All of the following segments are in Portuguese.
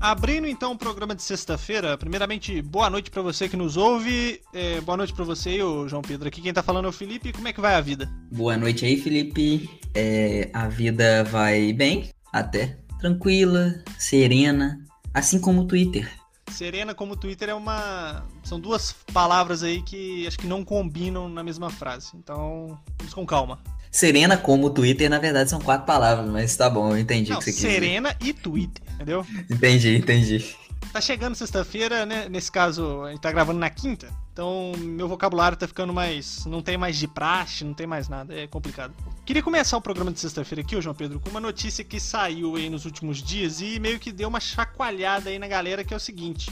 Abrindo então o programa de sexta-feira, primeiramente, boa noite para você que nos ouve. É, boa noite para você e o João Pedro. Aqui quem tá falando é o Felipe. Como é que vai a vida? Boa noite aí, Felipe. É, a vida vai bem, até. Tranquila, serena, assim como o Twitter. Serena como Twitter é uma. São duas palavras aí que acho que não combinam na mesma frase. Então, vamos com calma. Serena como Twitter, na verdade, são quatro palavras, mas tá bom, eu entendi Não, o que você quis Serena e Twitter, entendeu? dizer. Entendi, entendi. Tá chegando sexta-feira, né? Nesse caso, a gente tá gravando na quinta. Então, meu vocabulário tá ficando mais. Não tem mais de praxe, não tem mais nada. É complicado. Queria começar o programa de sexta-feira aqui, ô João Pedro, com uma notícia que saiu aí nos últimos dias e meio que deu uma chacoalhada aí na galera, que é o seguinte.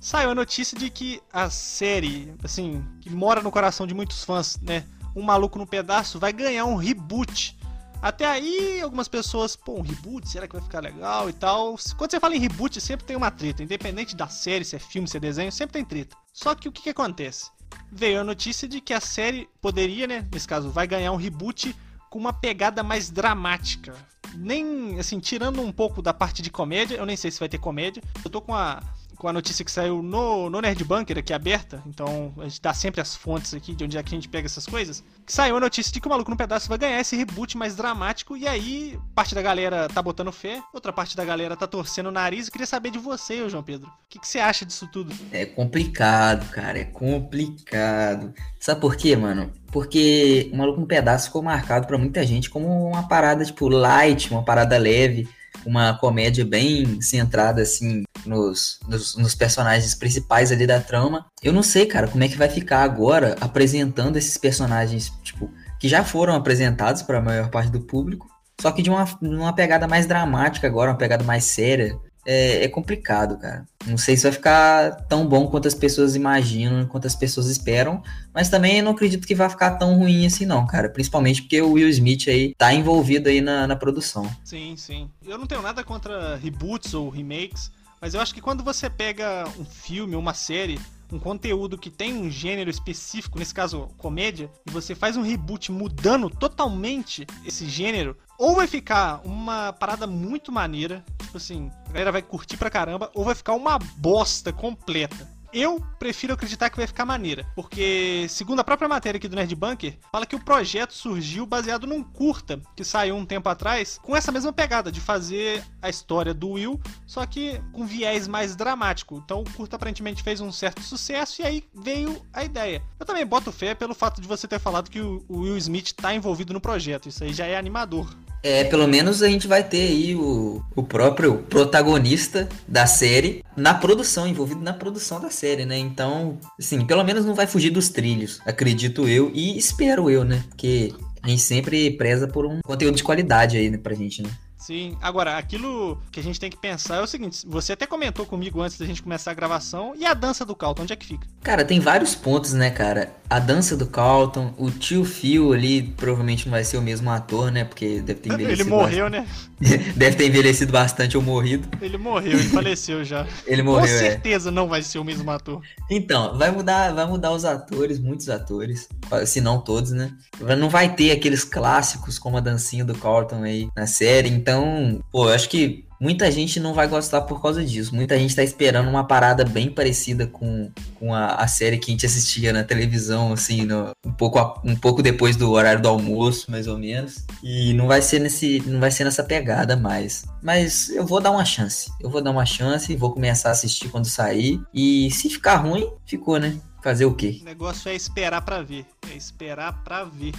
Saiu a notícia de que a série, assim, que mora no coração de muitos fãs, né? Um Maluco no Pedaço vai ganhar um reboot. Até aí, algumas pessoas, pô, um reboot, será que vai ficar legal e tal? Quando você fala em reboot, sempre tem uma treta. Independente da série, se é filme, se é desenho, sempre tem treta. Só que o que, que acontece? Veio a notícia de que a série poderia, né? Nesse caso, vai ganhar um reboot com uma pegada mais dramática. Nem, assim, tirando um pouco da parte de comédia, eu nem sei se vai ter comédia. Eu tô com a, com a notícia que saiu no, no Nerd Bunker aqui aberta, então a gente dá sempre as fontes aqui de onde é que a gente pega essas coisas. Que saiu a notícia de que o Maluco no Pedaço vai ganhar esse reboot mais dramático, e aí parte da galera tá botando fé, outra parte da galera tá torcendo o nariz. Eu queria saber de você, João Pedro. O que, que você acha disso tudo? É complicado, cara, é complicado. Sabe por quê, mano? Porque o Maluco no Pedaço ficou marcado pra muita gente como uma parada, tipo, light, uma parada leve, uma comédia bem centrada, assim, nos, nos, nos personagens principais ali da trama. Eu não sei, cara, como é que vai ficar agora apresentando esses personagens, tipo, que já foram apresentados para a maior parte do público, só que de uma, uma pegada mais dramática agora, uma pegada mais séria. É, é complicado, cara. Não sei se vai ficar tão bom quanto as pessoas imaginam, quanto as pessoas esperam, mas também não acredito que vai ficar tão ruim assim, não, cara. Principalmente porque o Will Smith aí tá envolvido aí na, na produção. Sim, sim. Eu não tenho nada contra reboots ou remakes, mas eu acho que quando você pega um filme, uma série, um conteúdo que tem um gênero específico, nesse caso comédia, e você faz um reboot mudando totalmente esse gênero, ou vai ficar uma parada muito maneira, tipo assim, a galera vai curtir pra caramba, ou vai ficar uma bosta completa. Eu prefiro acreditar que vai ficar maneira, porque, segundo a própria matéria aqui do Nerd Bunker, fala que o projeto surgiu baseado num curta que saiu um tempo atrás, com essa mesma pegada de fazer a história do Will, só que com viés mais dramático. Então o curta aparentemente fez um certo sucesso e aí veio a ideia. Eu também boto fé pelo fato de você ter falado que o Will Smith tá envolvido no projeto, isso aí já é animador. É, pelo menos a gente vai ter aí o, o próprio protagonista da série na produção, envolvido na produção da série, né? Então, assim, pelo menos não vai fugir dos trilhos, acredito eu e espero eu, né? Porque a gente sempre preza por um conteúdo de qualidade aí né, pra gente, né? Sim, agora, aquilo que a gente tem que pensar é o seguinte: você até comentou comigo antes da gente começar a gravação, e a dança do Calton, onde é que fica? Cara, tem vários pontos, né, cara? A dança do Carlton, o tio Phil ali, provavelmente não vai ser o mesmo ator, né? Porque deve ter envelhecido. Ele morreu, né? bastante. Deve ter envelhecido bastante ou morrido. Ele morreu, ele faleceu já. Ele morreu, Com é. certeza não vai ser o mesmo ator. Então, vai mudar, vai mudar os atores, muitos atores, se não todos, né? Não vai ter aqueles clássicos como a dancinha do Carlton aí na série, então, pô, eu acho que muita gente não vai gostar por causa disso. Muita gente tá esperando uma parada bem parecida com, com a, a série que a gente assistia na televisão, assim, no- um, pouco, a- um pouco depois do horário do almoço, mais ou menos. E não vai ser nesse, não vai ser nessa pegada mais. Mas eu vou dar uma chance. Eu vou dar uma chance, vou começar a assistir quando sair. E se ficar ruim, ficou, né? Fazer o quê? O negócio é esperar pra ver. É esperar pra ver.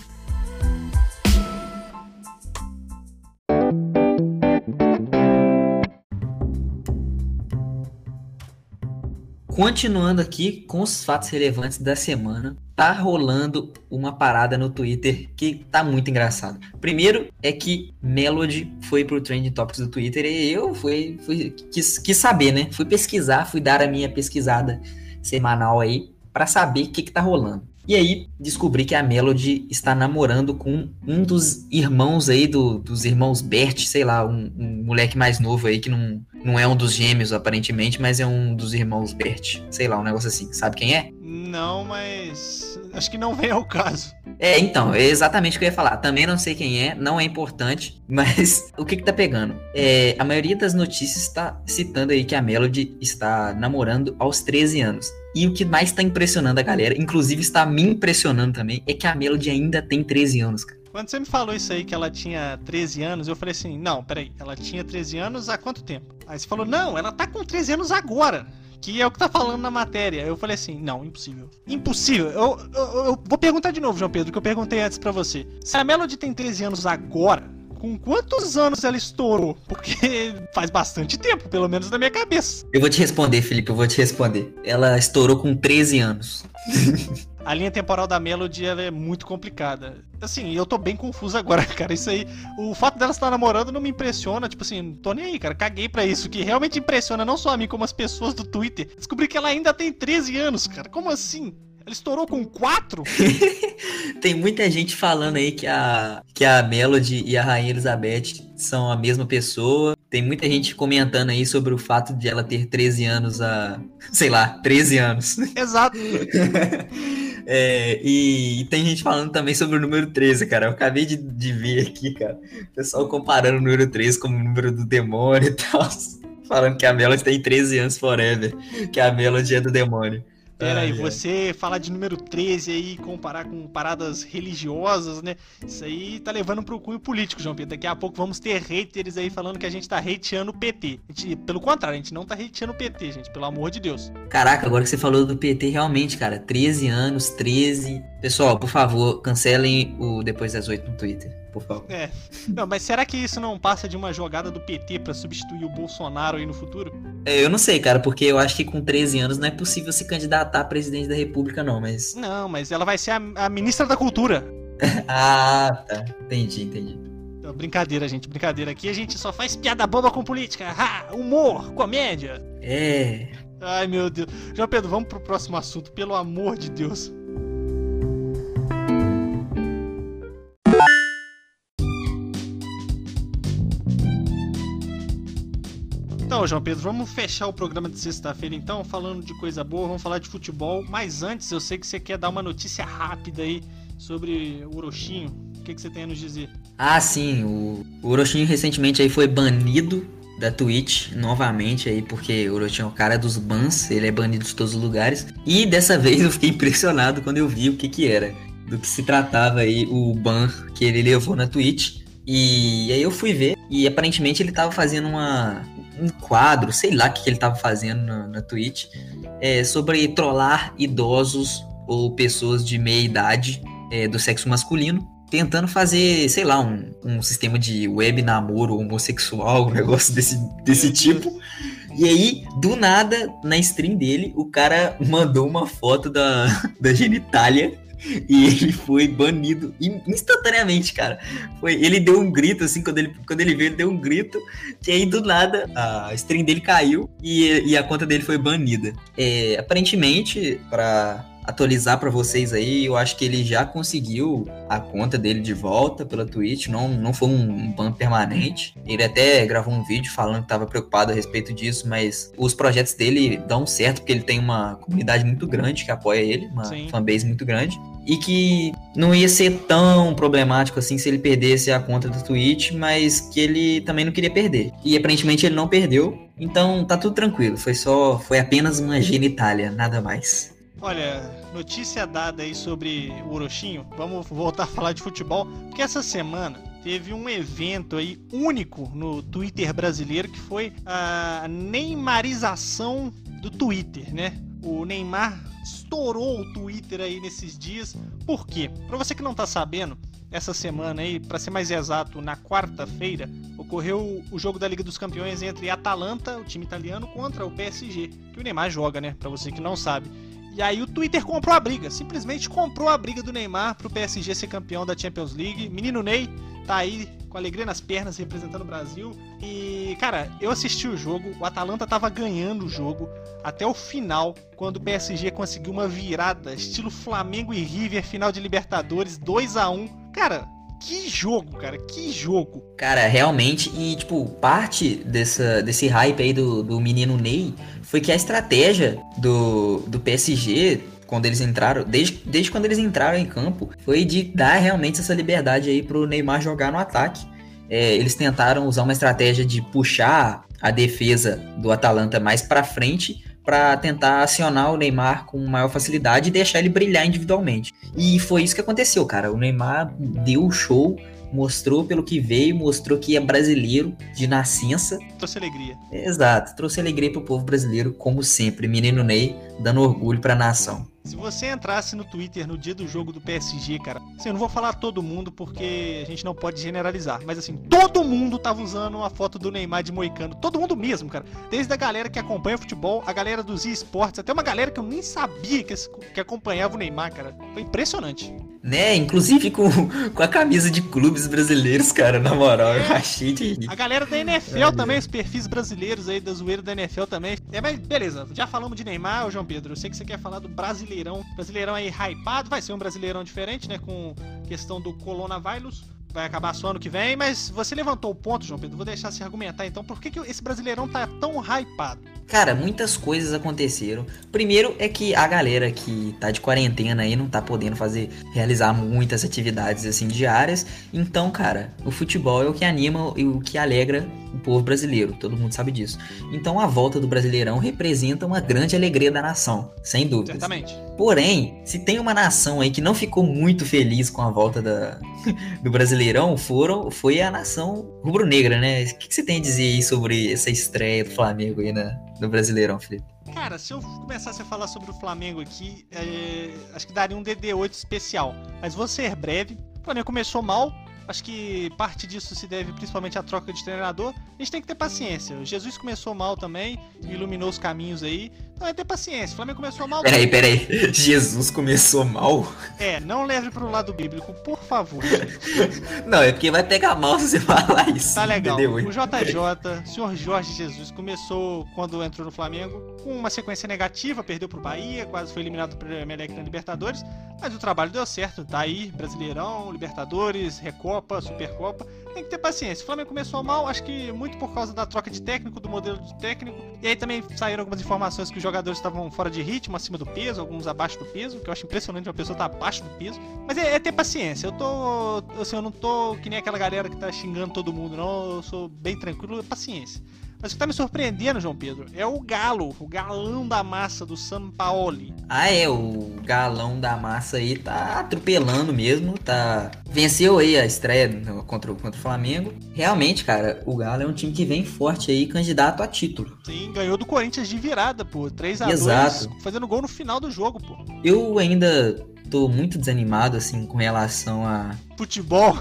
Continuando aqui com os fatos relevantes da semana, tá rolando uma parada no Twitter que tá muito engraçado. Primeiro é que Melody foi pro Trending Topics do Twitter e eu fui, fui quis, quis saber, né? Fui pesquisar, fui dar a minha pesquisada semanal aí pra saber o que que tá rolando. E aí descobri que a Melody está namorando com um dos irmãos aí do, dos irmãos Bert, sei lá, um, um moleque mais novo aí que não, não é um dos gêmeos aparentemente, mas é um dos irmãos Bert, sei lá, um negócio assim. Sabe quem é? Não, mas acho que não vem ao caso. É, então, é exatamente o que eu ia falar. Também não sei quem é, não é importante, mas o que que tá pegando? É, a maioria das notícias está citando aí que a Melody está namorando aos 13 anos. E o que mais tá impressionando a galera, inclusive está me impressionando também, é que a Melody ainda tem 13 anos, cara. Quando você me falou isso aí, que ela tinha 13 anos, eu falei assim: não, peraí, ela tinha 13 anos há quanto tempo? Aí você falou: não, ela tá com 13 anos agora. Que é o que tá falando na matéria. Eu falei assim: não, impossível. Impossível. Eu, eu, eu vou perguntar de novo, João Pedro, que eu perguntei antes para você. Se a Melody tem 13 anos agora, com quantos anos ela estourou? Porque faz bastante tempo, pelo menos na minha cabeça. Eu vou te responder, Felipe, eu vou te responder. Ela estourou com 13 anos. A linha temporal da Melody é muito complicada. Assim, eu tô bem confuso agora, cara. Isso aí, o fato dela estar namorando não me impressiona. Tipo assim, tô nem aí, cara. Caguei pra isso. Que realmente impressiona não só a mim, como as pessoas do Twitter. Descobri que ela ainda tem 13 anos, cara. Como assim? Ela estourou com 4? Tem muita gente falando aí que a, que a Melody e a Rainha Elizabeth são a mesma pessoa. Tem muita gente comentando aí sobre o fato de ela ter 13 anos a. sei lá, 13 anos. Exato. É, e, e, tem gente falando também sobre o número 13, cara. Eu acabei de, de ver aqui, cara. O pessoal comparando o número 13 com o número do demônio e tal. Falando que a Melody tem 13 anos forever. Que a Melody é do demônio. Pera aí, você falar de número 13 aí, comparar com paradas religiosas, né? Isso aí tá levando pro cunho político, João Pedro. Daqui a pouco vamos ter haters aí falando que a gente tá hateando o PT. Gente, pelo contrário, a gente não tá hateando o PT, gente, pelo amor de Deus. Caraca, agora que você falou do PT, realmente, cara, 13 anos, 13. Pessoal, por favor, cancelem o Depois das 8 no Twitter por favor. É. Não, mas será que isso não passa de uma jogada do PT para substituir o Bolsonaro aí no futuro? É, eu não sei, cara, porque eu acho que com 13 anos não é possível se candidatar a presidente da República, não, mas. Não, mas ela vai ser a, a ministra da Cultura. ah, tá. Entendi, entendi. Não, brincadeira, gente, brincadeira. Aqui a gente só faz piada boba com política. Ha! Humor, comédia. É. Ai, meu Deus. João Pedro, vamos pro próximo assunto, pelo amor de Deus. Então, João Pedro, vamos fechar o programa de sexta-feira então, falando de coisa boa, vamos falar de futebol. Mas antes, eu sei que você quer dar uma notícia rápida aí sobre o Orochinho. O que, que você tem a nos dizer? Ah, sim, o, Orochinho recentemente aí foi banido da Twitch novamente aí, porque o Orochinho é o cara dos bans, ele é banido de todos os lugares. E dessa vez eu fiquei impressionado quando eu vi o que que era, do que se tratava aí o ban que ele levou na Twitch. E aí eu fui ver e aparentemente ele tava fazendo uma, um quadro, sei lá o que, que ele tava fazendo na, na Twitch, é, sobre trollar idosos ou pessoas de meia idade é, do sexo masculino, tentando fazer, sei lá, um, um sistema de web namoro homossexual, um negócio desse, desse tipo. E aí, do nada, na stream dele, o cara mandou uma foto da, da genitália e ele foi banido instantaneamente, cara. Foi, ele deu um grito, assim, quando ele, quando ele veio, ele deu um grito, e aí do nada a stream dele caiu e, e a conta dele foi banida. É, aparentemente, para atualizar para vocês aí, eu acho que ele já conseguiu a conta dele de volta pela Twitch, não, não foi um ban permanente. Ele até gravou um vídeo falando que estava preocupado a respeito disso, mas os projetos dele dão certo porque ele tem uma comunidade muito grande que apoia ele, uma Sim. fanbase muito grande. E que não ia ser tão problemático assim se ele perdesse a conta do Twitch, mas que ele também não queria perder. E aparentemente ele não perdeu, então tá tudo tranquilo. Foi só, foi apenas uma genitália, nada mais. Olha, notícia dada aí sobre o Orochinho. Vamos voltar a falar de futebol, porque essa semana teve um evento aí único no Twitter brasileiro que foi a neymarização do Twitter, né? O Neymar estourou o Twitter aí nesses dias. Por quê? Para você que não tá sabendo, essa semana aí, para ser mais exato, na quarta-feira, ocorreu o jogo da Liga dos Campeões entre Atalanta, o time italiano, contra o PSG, que o Neymar joga, né? Para você que não sabe. E aí o Twitter comprou a briga, simplesmente comprou a briga do Neymar pro PSG ser campeão da Champions League. Menino Ney tá aí com alegria nas pernas representando o Brasil. E, cara, eu assisti o jogo, o Atalanta tava ganhando o jogo até o final, quando o PSG conseguiu uma virada, estilo Flamengo e River, final de Libertadores, 2 a 1 Cara, que jogo, cara, que jogo. Cara, realmente, e tipo, parte dessa, desse hype aí do, do menino Ney foi que a estratégia do, do PSG quando eles entraram, desde, desde quando eles entraram em campo, foi de dar realmente essa liberdade aí pro Neymar jogar no ataque. É, eles tentaram usar uma estratégia de puxar a defesa do Atalanta mais para frente para tentar acionar o Neymar com maior facilidade e deixar ele brilhar individualmente. E foi isso que aconteceu, cara. O Neymar deu o show, mostrou pelo que veio, mostrou que é brasileiro de nascença. Trouxe alegria. Exato, trouxe alegria pro povo brasileiro, como sempre. Menino Ney dando orgulho pra nação. Se você entrasse no Twitter no dia do jogo do PSG, cara, assim, eu não vou falar todo mundo porque a gente não pode generalizar, mas assim, todo mundo tava usando a foto do Neymar de Moicano. Todo mundo mesmo, cara. Desde a galera que acompanha o futebol, a galera dos esportes, até uma galera que eu nem sabia que, que acompanhava o Neymar, cara. Foi impressionante. Né, inclusive com, com a camisa de clubes brasileiros, cara, na moral, é. eu achei de. A galera da NFL é, também, os perfis brasileiros aí, da zoeira da NFL também. É, mas beleza, já falamos de Neymar, João Pedro. Eu sei que você quer falar do Brasileirão. Brasileirão aí hypado, vai ser um Brasileirão diferente, né? Com questão do coronavírus vai acabar só ano que vem, mas você levantou o ponto, João Pedro, vou deixar você argumentar então, por que, que esse Brasileirão tá tão hypado? Cara, muitas coisas aconteceram. Primeiro é que a galera que tá de quarentena aí não tá podendo fazer, realizar muitas atividades assim diárias. Então, cara, o futebol é o que anima e o que alegra o povo brasileiro, todo mundo sabe disso. Então a volta do Brasileirão representa uma grande alegria da nação, sem dúvida. Certamente. Porém, se tem uma nação aí que não ficou muito feliz com a volta da, do Brasileirão, foram, foi a nação rubro-negra, né? O que, você tem a dizer aí sobre essa estreia do Flamengo aí no Brasileirão, Felipe? Cara, se eu começasse a falar sobre o Flamengo aqui, é, acho que daria um DD8 especial. Mas vou ser breve. O Flamengo começou mal, Acho que parte disso se deve principalmente à troca de treinador. A gente tem que ter paciência. O Jesus começou mal também, iluminou os caminhos aí. Então é ter paciência. O Flamengo começou mal. Peraí, peraí. Jesus começou mal? É, não leve pro lado bíblico, por favor. não, é porque vai pegar mal se você falar isso. Tá legal. O JJ, o senhor Jorge Jesus, começou quando entrou no Flamengo com uma sequência negativa, perdeu pro Bahia, quase foi eliminado pro Emelec na Libertadores. Mas o trabalho deu certo, tá aí, Brasileirão, Libertadores, Recopa, Supercopa. Tem que ter paciência. O Flamengo começou mal, acho que muito por causa da troca de técnico, do modelo de técnico. E aí também saíram algumas informações que os jogadores estavam fora de ritmo, acima do peso, alguns abaixo do peso, que eu acho impressionante uma pessoa estar tá abaixo do peso. Mas é, é, ter paciência. Eu tô. Assim, eu não tô que nem aquela galera que tá xingando todo mundo, não. Eu sou bem tranquilo, paciência. Mas o que tá me surpreendendo, João Pedro, é o Galo, o galão da massa do São Paulo. Ah, é, o galão da massa aí tá atropelando mesmo, tá. Venceu aí a estreia contra, contra o Flamengo. Realmente, cara, o Galo é um time que vem forte aí, candidato a título. Sim, ganhou do Corinthians de virada, pô. 3 a 2 Exato. fazendo gol no final do jogo, pô. Eu ainda tô muito desanimado, assim, com relação a. Futebol.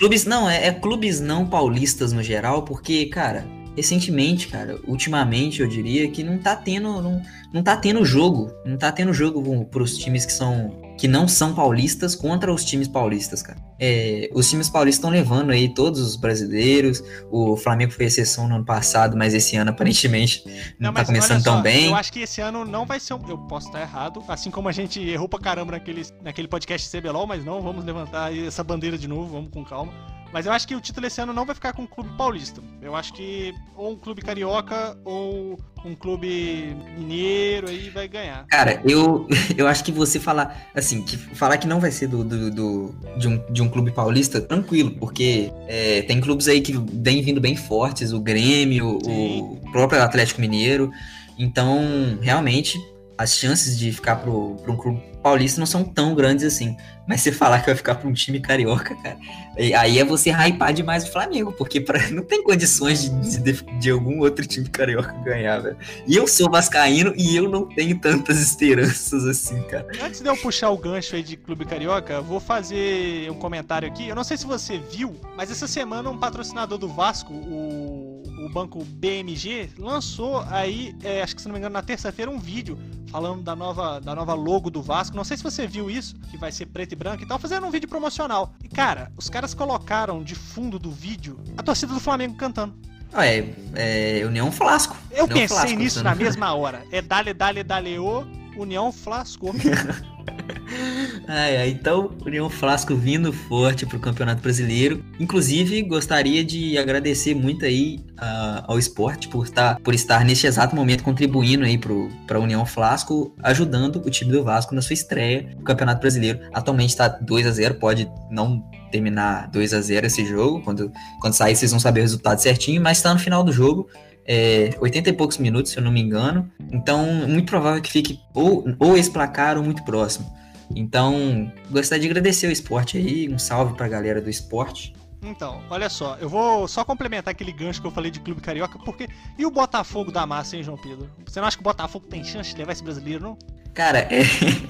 Clubes, não, é, é clubes não paulistas no geral, porque, cara, recentemente, cara, ultimamente eu diria que não tá tendo, não, não tá tendo jogo, não tá tendo jogo pros times que são que não são paulistas contra os times paulistas, cara. É, os times paulistas estão levando aí todos os brasileiros. O Flamengo foi exceção no ano passado, mas esse ano aparentemente não, não tá começando só, tão bem. Eu acho que esse ano não vai ser um. Eu posso estar errado, assim como a gente errou pra caramba naquele, naquele podcast CBLOL, mas não, vamos levantar essa bandeira de novo, vamos com calma. Mas eu acho que o título esse ano não vai ficar com o clube paulista. Eu acho que ou um clube carioca ou um clube mineiro aí vai ganhar. Cara, eu, eu acho que você falar assim, que falar que não vai ser do, do, do de, um, de um clube paulista, tranquilo, porque é, tem clubes aí que vem vindo bem fortes, o Grêmio, Sim. o próprio Atlético Mineiro. Então, realmente, as chances de ficar pro, pro um clube paulista não são tão grandes assim. Mas você falar que vai ficar para um time carioca, cara, aí é você hypar demais o Flamengo, porque pra, não tem condições de, de, de, algum outro time carioca ganhar, velho. E eu sou vascaíno e eu não tenho tantas esperanças assim, cara. Antes de eu puxar o gancho aí de clube carioca, vou fazer um comentário aqui. Eu não sei se você viu, mas essa semana um patrocinador do Vasco, o, o banco BMG, lançou aí, é, acho que se não me engano, na terça-feira, um vídeo falando da nova, da nova logo do Vasco. Não sei se você viu isso, que vai ser preto e branco e tal, fazendo um vídeo promocional. E cara, os caras colocaram de fundo do vídeo a torcida do Flamengo cantando. Ah, é, é União Flasco. Eu União pensei Flasco, nisso na mesma hora. É Dale, Dale, Dale, o União Flasco. ai, então, União Flasco vindo forte pro Campeonato Brasileiro. Inclusive, gostaria de agradecer muito aí uh, ao esporte por estar, por estar neste exato momento contribuindo aí pro, União Flasco, ajudando o time do Vasco na sua estreia no Campeonato Brasileiro. Atualmente está 2 a 0 pode não terminar 2 a 0 esse jogo. Quando, quando sair, vocês vão saber o resultado certinho, mas está no final do jogo. É, 80 e poucos minutos, se eu não me engano. Então, muito provável que fique ou, ou esse placar ou muito próximo. Então, gostaria de agradecer o esporte aí, um salve pra galera do esporte. Então, olha só, eu vou só complementar aquele gancho que eu falei de clube carioca, porque. E o Botafogo da massa, hein, João Pedro? Você não acha que o Botafogo tem chance de levar esse brasileiro, não? Cara, é...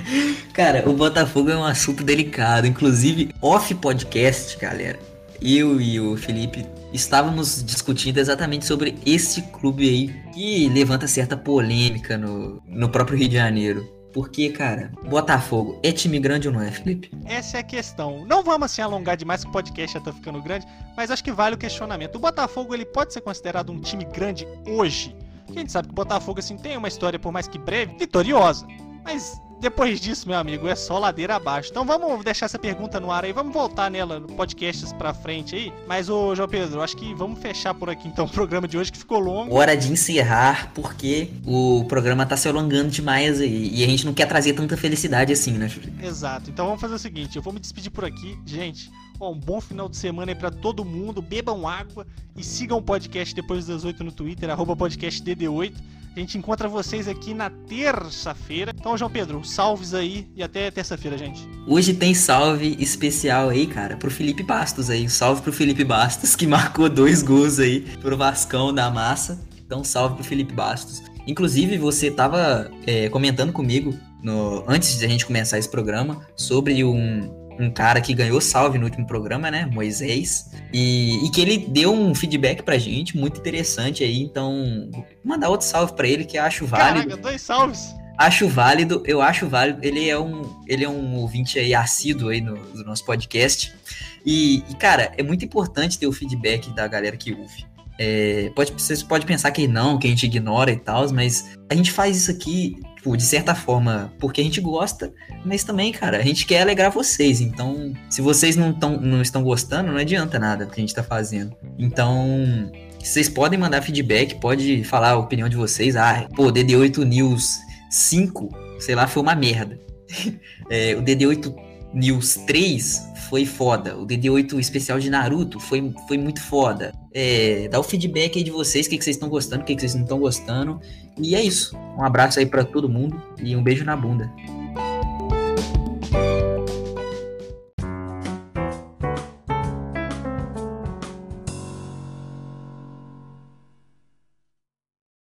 Cara, o Botafogo é um assunto delicado. Inclusive, off podcast, galera. Eu e o Felipe estávamos discutindo exatamente sobre esse clube aí que levanta certa polêmica no, no próprio Rio de Janeiro. Porque, cara, Botafogo é time grande ou não é, Felipe? Essa é a questão. Não vamos assim alongar demais, que o podcast já tá ficando grande, mas acho que vale o questionamento. O Botafogo, ele pode ser considerado um time grande hoje? Porque a gente sabe que o Botafogo, assim, tem uma história, por mais que breve, vitoriosa. Mas depois disso, meu amigo, é só ladeira abaixo. Então vamos deixar essa pergunta no ar aí, vamos voltar nela no podcasts pra frente aí. Mas, ô João Pedro, acho que vamos fechar por aqui então o programa de hoje que ficou longo. Hora de encerrar, porque o programa tá se alongando demais aí. E a gente não quer trazer tanta felicidade assim, né? Exato. Então vamos fazer o seguinte: eu vou me despedir por aqui. Gente, um bom final de semana aí pra todo mundo. Bebam água e sigam o podcast depois das 8 no Twitter, arroba podcastdd8. A gente encontra vocês aqui na terça-feira. Então, João Pedro, salves aí e até terça-feira, gente. Hoje tem salve especial aí, cara, pro Felipe Bastos aí. Um salve pro Felipe Bastos, que marcou dois gols aí pro Vascão da massa. Então, salve pro Felipe Bastos. Inclusive, você tava é, comentando comigo no, antes de a gente começar esse programa sobre um, um cara que ganhou salve no último programa, né? Moisés. E, e, que ele deu um feedback pra gente muito interessante aí. Então, vou mandar outro salve pra ele que eu acho válido. Caraca, dois salves. Acho válido, eu acho válido. Ele é um, ele é um ouvinte aí assíduo aí no, no nosso podcast. E, e, cara, é muito importante ter o feedback da galera que ouve. É, pode, você pode pensar que não, que a gente ignora e tal, mas a gente faz isso aqui tipo, de certa forma, porque a gente gosta, mas também, cara, a gente quer alegrar vocês. Então, se vocês não, tão, não estão gostando, não adianta nada do que a gente tá fazendo. Então, vocês podem mandar feedback, pode falar a opinião de vocês. Ah, pô, DD8 News 5, sei lá, foi uma merda. é, o DD8 News 3 foi foda. O DD8 especial de Naruto foi, foi muito foda. É, dá o feedback aí de vocês, o que, que vocês estão gostando, o que, que vocês não estão gostando. E é isso. Um abraço aí para todo mundo e um beijo na bunda.